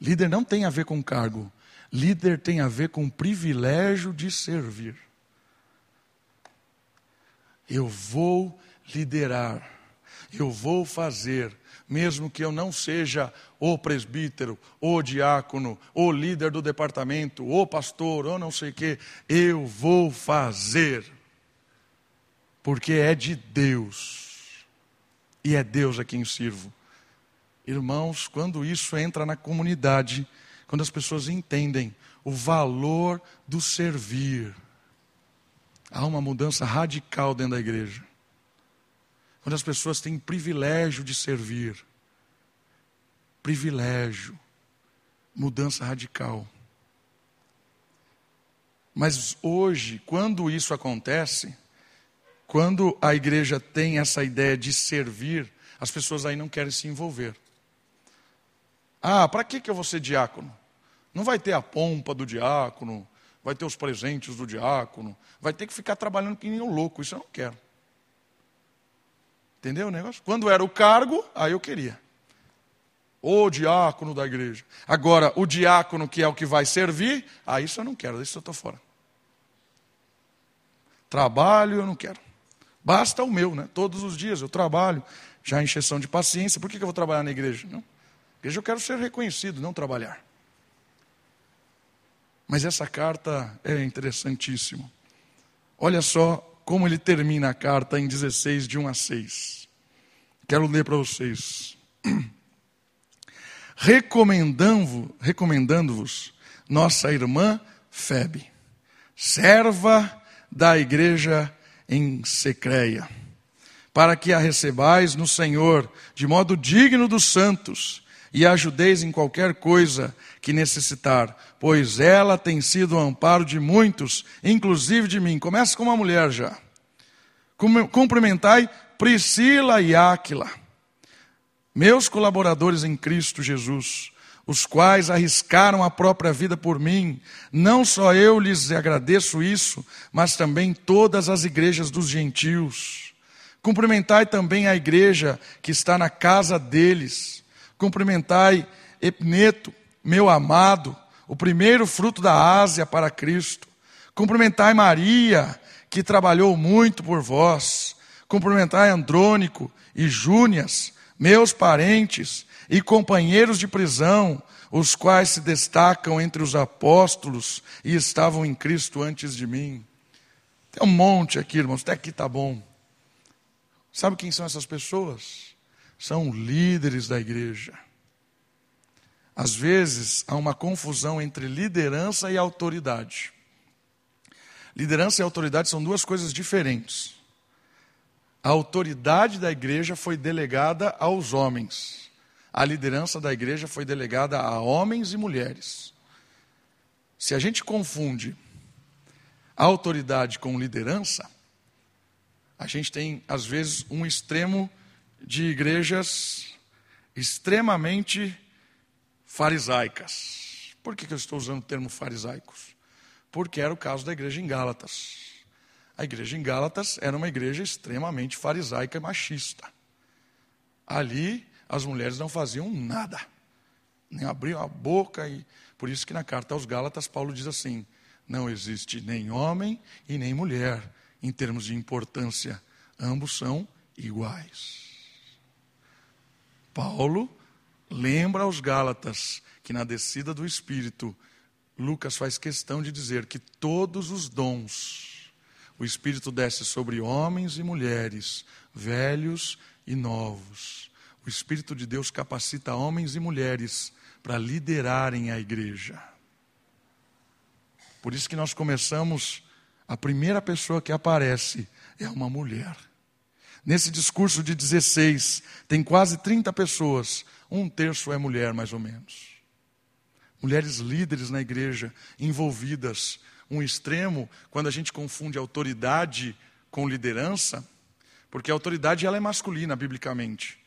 Líder não tem a ver com cargo. Líder tem a ver com o privilégio de servir. Eu vou liderar, eu vou fazer, mesmo que eu não seja o presbítero, o diácono, o líder do departamento, o pastor, ou não sei o que, eu vou fazer, porque é de Deus, e é Deus a quem sirvo. Irmãos, quando isso entra na comunidade, quando as pessoas entendem o valor do servir, há uma mudança radical dentro da igreja. Quando as pessoas têm privilégio de servir, privilégio, mudança radical. Mas hoje, quando isso acontece, quando a igreja tem essa ideia de servir, as pessoas aí não querem se envolver. Ah, para que, que eu vou ser diácono? Não vai ter a pompa do diácono, vai ter os presentes do diácono, vai ter que ficar trabalhando que nem um louco, isso eu não quero. Entendeu o negócio? Quando era o cargo, aí eu queria. O diácono da igreja. Agora, o diácono que é o que vai servir, aí isso eu não quero, isso eu estou fora. Trabalho eu não quero. Basta o meu, né? Todos os dias eu trabalho, já encheção de paciência. Por que, que eu vou trabalhar na igreja? Não. Na igreja eu quero ser reconhecido, não trabalhar. Mas essa carta é interessantíssima. Olha só como ele termina a carta em 16, de 1 a 6. Quero ler para vocês. recomendando-vos recomendando nossa irmã Febe, serva da igreja em Secreia, para que a recebais no Senhor de modo digno dos santos e ajudeis em qualquer coisa que necessitar, pois ela tem sido o amparo de muitos, inclusive de mim. Começa com uma mulher já. Cumprimentai Priscila e Áquila, meus colaboradores em Cristo Jesus, os quais arriscaram a própria vida por mim. Não só eu lhes agradeço isso, mas também todas as igrejas dos gentios. Cumprimentai também a igreja que está na casa deles. Cumprimentai Epneto, meu amado, o primeiro fruto da Ásia para Cristo. Cumprimentai Maria, que trabalhou muito por vós. Cumprimentai Andrônico e Júnias, meus parentes e companheiros de prisão, os quais se destacam entre os apóstolos e estavam em Cristo antes de mim. Tem um monte aqui, irmãos, até aqui está bom. Sabe quem são essas pessoas? São líderes da igreja. Às vezes há uma confusão entre liderança e autoridade. Liderança e autoridade são duas coisas diferentes. A autoridade da igreja foi delegada aos homens. A liderança da igreja foi delegada a homens e mulheres. Se a gente confunde a autoridade com liderança, a gente tem, às vezes, um extremo de igrejas extremamente farisaicas. Por que, que eu estou usando o termo farisaicos? Porque era o caso da igreja em Gálatas. A igreja em Gálatas era uma igreja extremamente farisaica e machista. Ali as mulheres não faziam nada, nem abriam a boca e por isso que na carta aos Gálatas Paulo diz assim: não existe nem homem e nem mulher em termos de importância, ambos são iguais. Paulo lembra aos Gálatas que na descida do Espírito, Lucas faz questão de dizer que todos os dons o Espírito desce sobre homens e mulheres, velhos e novos. O Espírito de Deus capacita homens e mulheres para liderarem a igreja. Por isso que nós começamos, a primeira pessoa que aparece é uma mulher. Nesse discurso de 16, tem quase 30 pessoas, um terço é mulher, mais ou menos. Mulheres líderes na igreja, envolvidas um extremo quando a gente confunde autoridade com liderança, porque a autoridade ela é masculina biblicamente.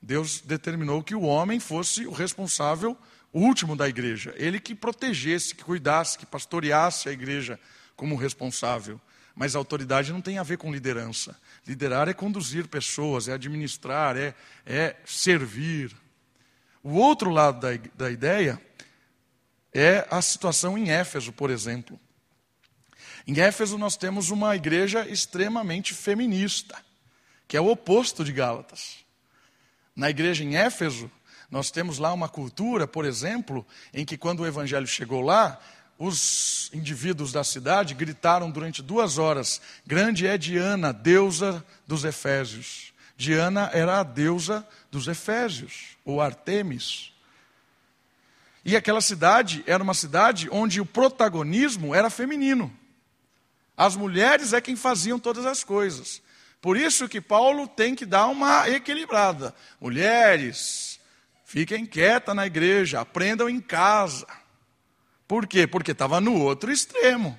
Deus determinou que o homem fosse o responsável último da igreja, ele que protegesse, que cuidasse, que pastoreasse a igreja como responsável. Mas autoridade não tem a ver com liderança. Liderar é conduzir pessoas, é administrar, é, é servir. O outro lado da, da ideia é a situação em Éfeso, por exemplo. Em Éfeso nós temos uma igreja extremamente feminista, que é o oposto de Gálatas. Na igreja em Éfeso, nós temos lá uma cultura, por exemplo, em que quando o evangelho chegou lá, os indivíduos da cidade gritaram durante duas horas: Grande é Diana, deusa dos Efésios. Diana era a deusa dos Efésios, ou Artemis. E aquela cidade era uma cidade onde o protagonismo era feminino. As mulheres é quem faziam todas as coisas. Por isso que Paulo tem que dar uma equilibrada. Mulheres, fiquem quietas na igreja, aprendam em casa. Por quê? Porque estava no outro extremo.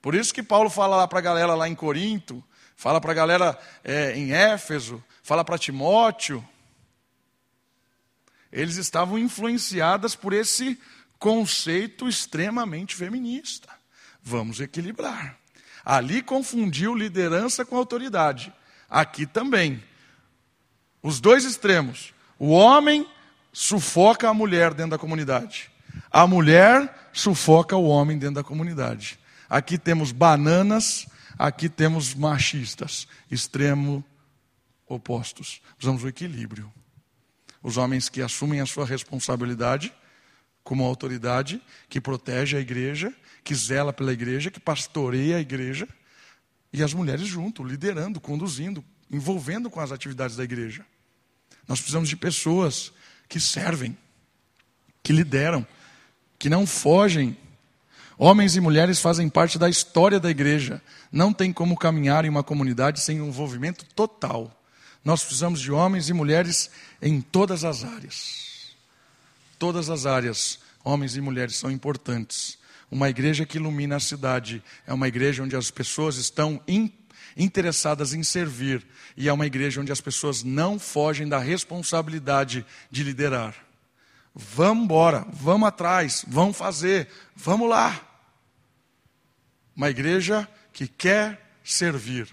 Por isso que Paulo fala lá para a galera lá em Corinto, fala para a galera é, em Éfeso, fala para Timóteo. Eles estavam influenciadas por esse conceito extremamente feminista. Vamos equilibrar. Ali confundiu liderança com autoridade. Aqui também. Os dois extremos. O homem sufoca a mulher dentro da comunidade. A mulher sufoca o homem dentro da comunidade. Aqui temos bananas, aqui temos machistas, extremo opostos. Usamos o equilíbrio. Os homens que assumem a sua responsabilidade como autoridade, que protege a igreja, que zela pela igreja, que pastoreia a igreja, e as mulheres junto, liderando, conduzindo, envolvendo com as atividades da igreja. Nós precisamos de pessoas que servem, que lideram, que não fogem. Homens e mulheres fazem parte da história da igreja. Não tem como caminhar em uma comunidade sem um envolvimento total. Nós precisamos de homens e mulheres em todas as áreas. Todas as áreas, homens e mulheres são importantes. Uma igreja que ilumina a cidade é uma igreja onde as pessoas estão interessadas em servir e é uma igreja onde as pessoas não fogem da responsabilidade de liderar. Vamos embora, vamos atrás, vamos fazer, vamos lá. Uma igreja que quer servir.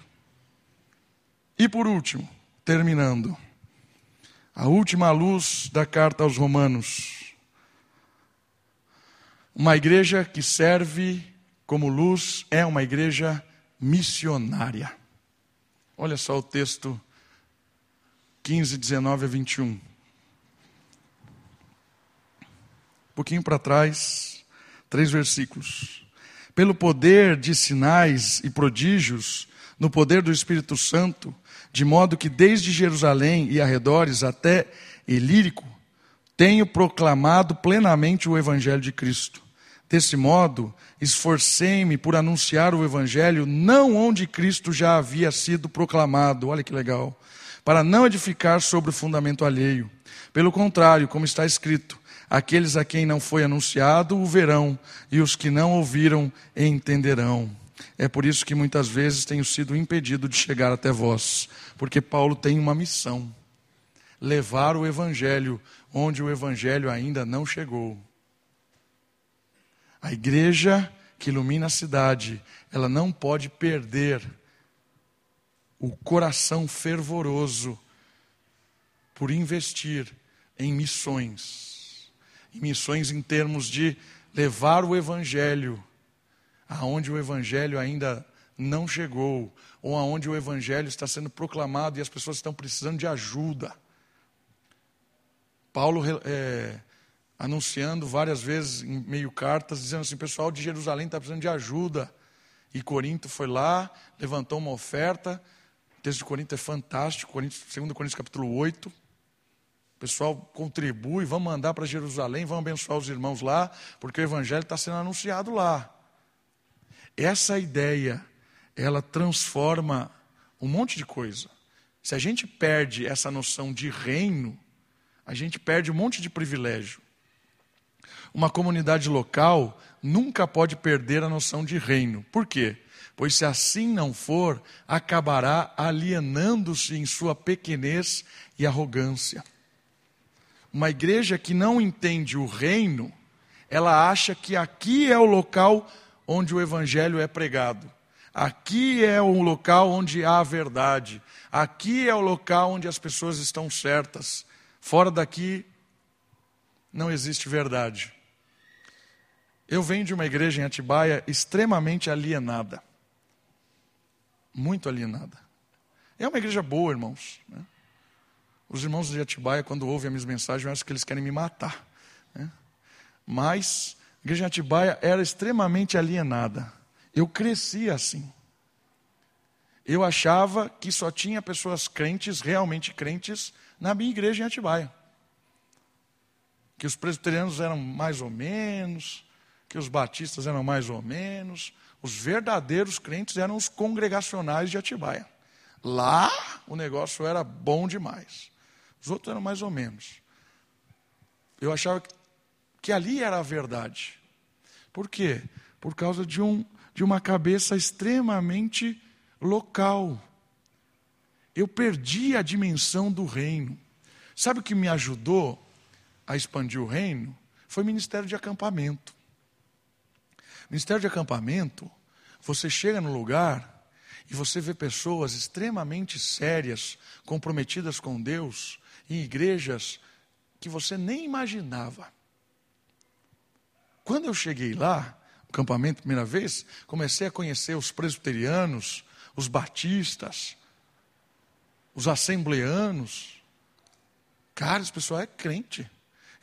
E por último, terminando, a última luz da carta aos Romanos. Uma igreja que serve como luz é uma igreja missionária. Olha só o texto 15, 19 a 21. Um pouquinho para trás, três versículos. Pelo poder de sinais e prodígios, no poder do Espírito Santo, de modo que desde Jerusalém e arredores até Ilírico, tenho proclamado plenamente o Evangelho de Cristo. Desse modo, esforcei-me por anunciar o Evangelho não onde Cristo já havia sido proclamado, olha que legal, para não edificar sobre o fundamento alheio. Pelo contrário, como está escrito, aqueles a quem não foi anunciado o verão, e os que não ouviram entenderão. É por isso que muitas vezes tenho sido impedido de chegar até vós, porque Paulo tem uma missão: levar o Evangelho onde o Evangelho ainda não chegou. A igreja que ilumina a cidade, ela não pode perder o coração fervoroso por investir em missões. Em missões em termos de levar o evangelho aonde o evangelho ainda não chegou, ou aonde o evangelho está sendo proclamado e as pessoas estão precisando de ajuda. Paulo é, anunciando várias vezes em meio cartas, dizendo assim: pessoal de Jerusalém está precisando de ajuda. E Corinto foi lá, levantou uma oferta. O texto de Corinto é fantástico, Corinto, 2 Coríntios capítulo 8. Pessoal contribui, vamos mandar para Jerusalém, vamos abençoar os irmãos lá, porque o evangelho está sendo anunciado lá. Essa ideia, ela transforma um monte de coisa. Se a gente perde essa noção de reino, a gente perde um monte de privilégio. Uma comunidade local nunca pode perder a noção de reino. Por quê? Pois se assim não for, acabará alienando-se em sua pequenez e arrogância. Uma igreja que não entende o reino, ela acha que aqui é o local onde o evangelho é pregado. Aqui é o local onde há a verdade. Aqui é o local onde as pessoas estão certas. Fora daqui não existe verdade. Eu venho de uma igreja em Atibaia extremamente alienada. Muito alienada. É uma igreja boa, irmãos. Né? Os irmãos de Atibaia, quando ouvem as minhas mensagens, acho que eles querem me matar. Né? Mas a igreja de Atibaia era extremamente alienada. Eu cresci assim. Eu achava que só tinha pessoas crentes, realmente crentes, na minha igreja em Atibaia. Que os presbiterianos eram mais ou menos, que os batistas eram mais ou menos, os verdadeiros crentes eram os congregacionais de Atibaia. Lá o negócio era bom demais. Os outros eram mais ou menos. Eu achava que ali era a verdade. Por quê? Por causa de, um, de uma cabeça extremamente local. Eu perdi a dimensão do reino. Sabe o que me ajudou a expandir o reino? Foi o ministério de acampamento. Ministério de acampamento, você chega no lugar e você vê pessoas extremamente sérias, comprometidas com Deus, em igrejas que você nem imaginava. Quando eu cheguei lá, no acampamento, primeira vez, comecei a conhecer os presbiterianos, os batistas, os assembleanos. Cara, esse pessoal é crente.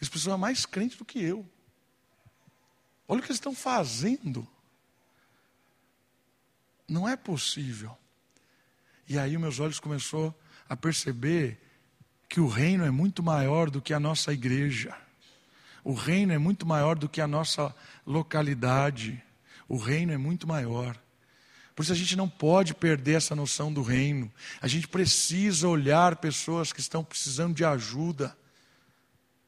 Esse pessoal é mais crente do que eu. Olha o que eles estão fazendo. Não é possível. E aí meus olhos começou a perceber que o reino é muito maior do que a nossa igreja. O reino é muito maior do que a nossa localidade. O reino é muito maior. Por isso a gente não pode perder essa noção do reino. A gente precisa olhar pessoas que estão precisando de ajuda.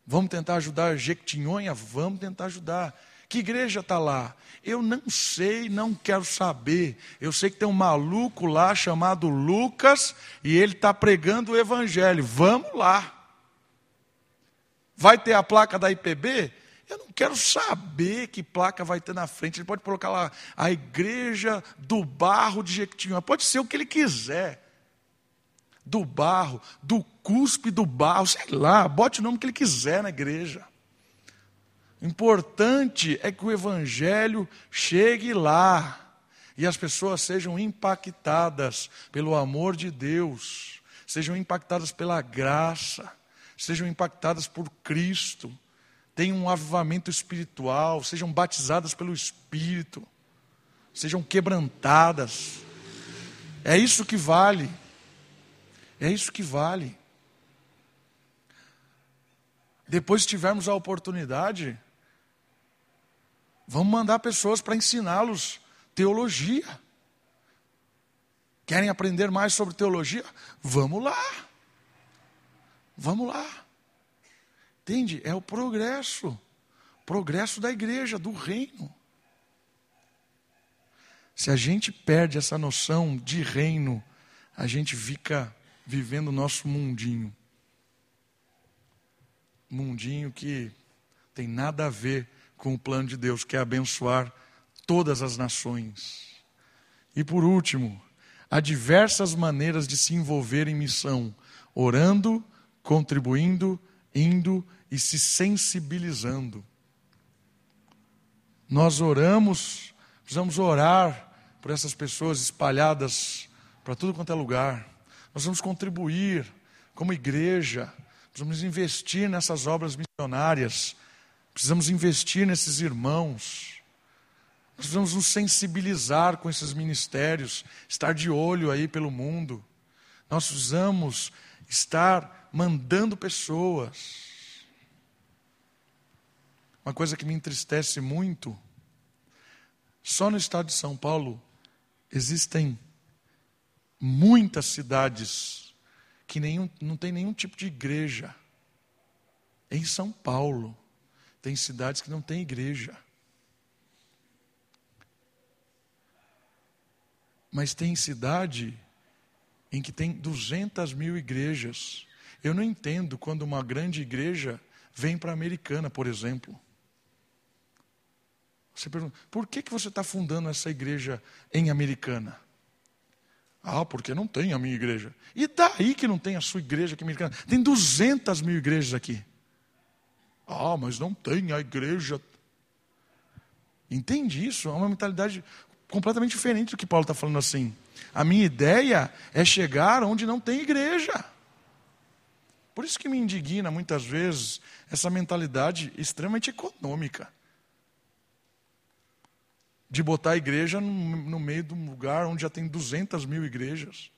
Vamos tentar ajudar Jequitinhonha? Vamos tentar ajudar. Que igreja está lá? Eu não sei, não quero saber. Eu sei que tem um maluco lá chamado Lucas e ele está pregando o evangelho. Vamos lá. Vai ter a placa da IPB? Eu não quero saber que placa vai ter na frente. Ele pode colocar lá a igreja do barro de Jequitinhonha. Pode ser o que ele quiser. Do barro, do cuspe do barro, sei lá, bote o nome que ele quiser na igreja. Importante é que o evangelho chegue lá e as pessoas sejam impactadas pelo amor de Deus, sejam impactadas pela graça, sejam impactadas por Cristo tenham um avivamento espiritual, sejam batizadas pelo Espírito, sejam quebrantadas. É isso que vale. É isso que vale. Depois, tivermos a oportunidade, vamos mandar pessoas para ensiná-los teologia. Querem aprender mais sobre teologia? Vamos lá. Vamos lá. Entende? É o progresso. Progresso da igreja, do reino. Se a gente perde essa noção de reino, a gente fica vivendo o nosso mundinho. Mundinho que tem nada a ver com o plano de Deus, que é abençoar todas as nações. E por último, há diversas maneiras de se envolver em missão: orando, contribuindo, indo e se sensibilizando. Nós oramos, precisamos orar por essas pessoas espalhadas para tudo quanto é lugar. Nós vamos contribuir como igreja, precisamos investir nessas obras missionárias, precisamos investir nesses irmãos. Nós precisamos nos sensibilizar com esses ministérios, estar de olho aí pelo mundo. Nós precisamos estar mandando pessoas uma coisa que me entristece muito, só no estado de São Paulo existem muitas cidades que nenhum, não tem nenhum tipo de igreja. Em São Paulo, tem cidades que não tem igreja. Mas tem cidade em que tem 200 mil igrejas. Eu não entendo quando uma grande igreja vem para a americana, por exemplo. Você pergunta, por que, que você está fundando essa igreja em Americana? Ah, porque não tem a minha igreja. E daí que não tem a sua igreja aqui Americana? Tem 200 mil igrejas aqui. Ah, mas não tem a igreja. Entende isso? É uma mentalidade completamente diferente do que Paulo está falando assim. A minha ideia é chegar onde não tem igreja. Por isso que me indigna muitas vezes essa mentalidade extremamente econômica de botar a igreja no, meio de um lugar onde já tem 200 mil igrejas.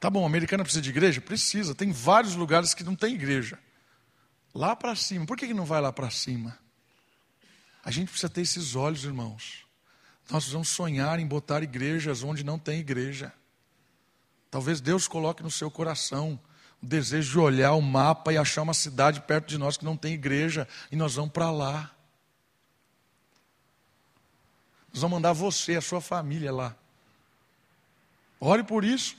Tá bom, a americana precisa de igreja? Precisa. Tem vários lugares que não tem igreja. Lá para cima. Por que, que não vai lá para cima? A gente precisa ter esses olhos, irmãos. Nós precisamos sonhar em botar igrejas onde não tem igreja. Talvez Deus coloque no seu coração o desejo de olhar o mapa e achar uma cidade perto de nós que não tem igreja e nós vamos para lá. Nós vamos mandar você, a sua família lá. Ore por isso.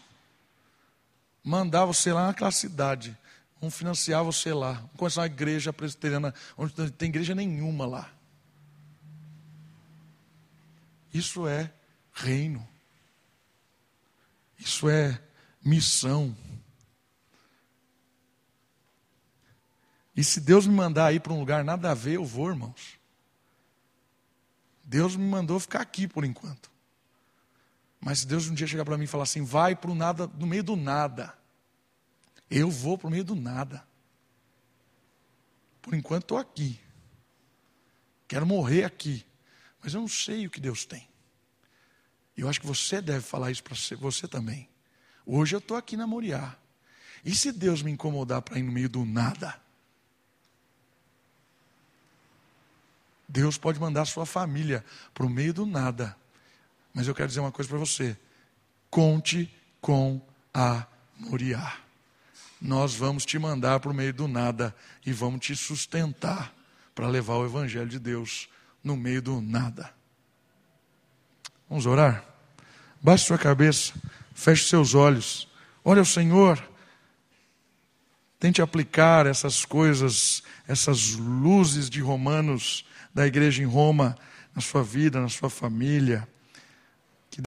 Mandar você lá naquela cidade. Vamos financiar você lá. Vamos começar uma igreja presbiteriana, onde não tem igreja nenhuma lá. Isso é reino. Isso é missão. E se Deus me mandar ir para um lugar nada a ver, eu vou, irmãos. Deus me mandou ficar aqui por enquanto. Mas se Deus um dia chegar para mim e falar assim, vai para o nada, no meio do nada, eu vou para o meio do nada. Por enquanto estou aqui. Quero morrer aqui. Mas eu não sei o que Deus tem. Eu acho que você deve falar isso para você também. Hoje eu estou aqui na Moriá. E se Deus me incomodar para ir no meio do nada? Deus pode mandar sua família para o meio do nada. Mas eu quero dizer uma coisa para você: conte com a Moriá. Nós vamos te mandar para o meio do nada e vamos te sustentar para levar o Evangelho de Deus no meio do nada. Vamos orar? Baixe sua cabeça, feche seus olhos, olhe ao Senhor. Tente aplicar essas coisas, essas luzes de Romanos da igreja em Roma, na sua vida, na sua família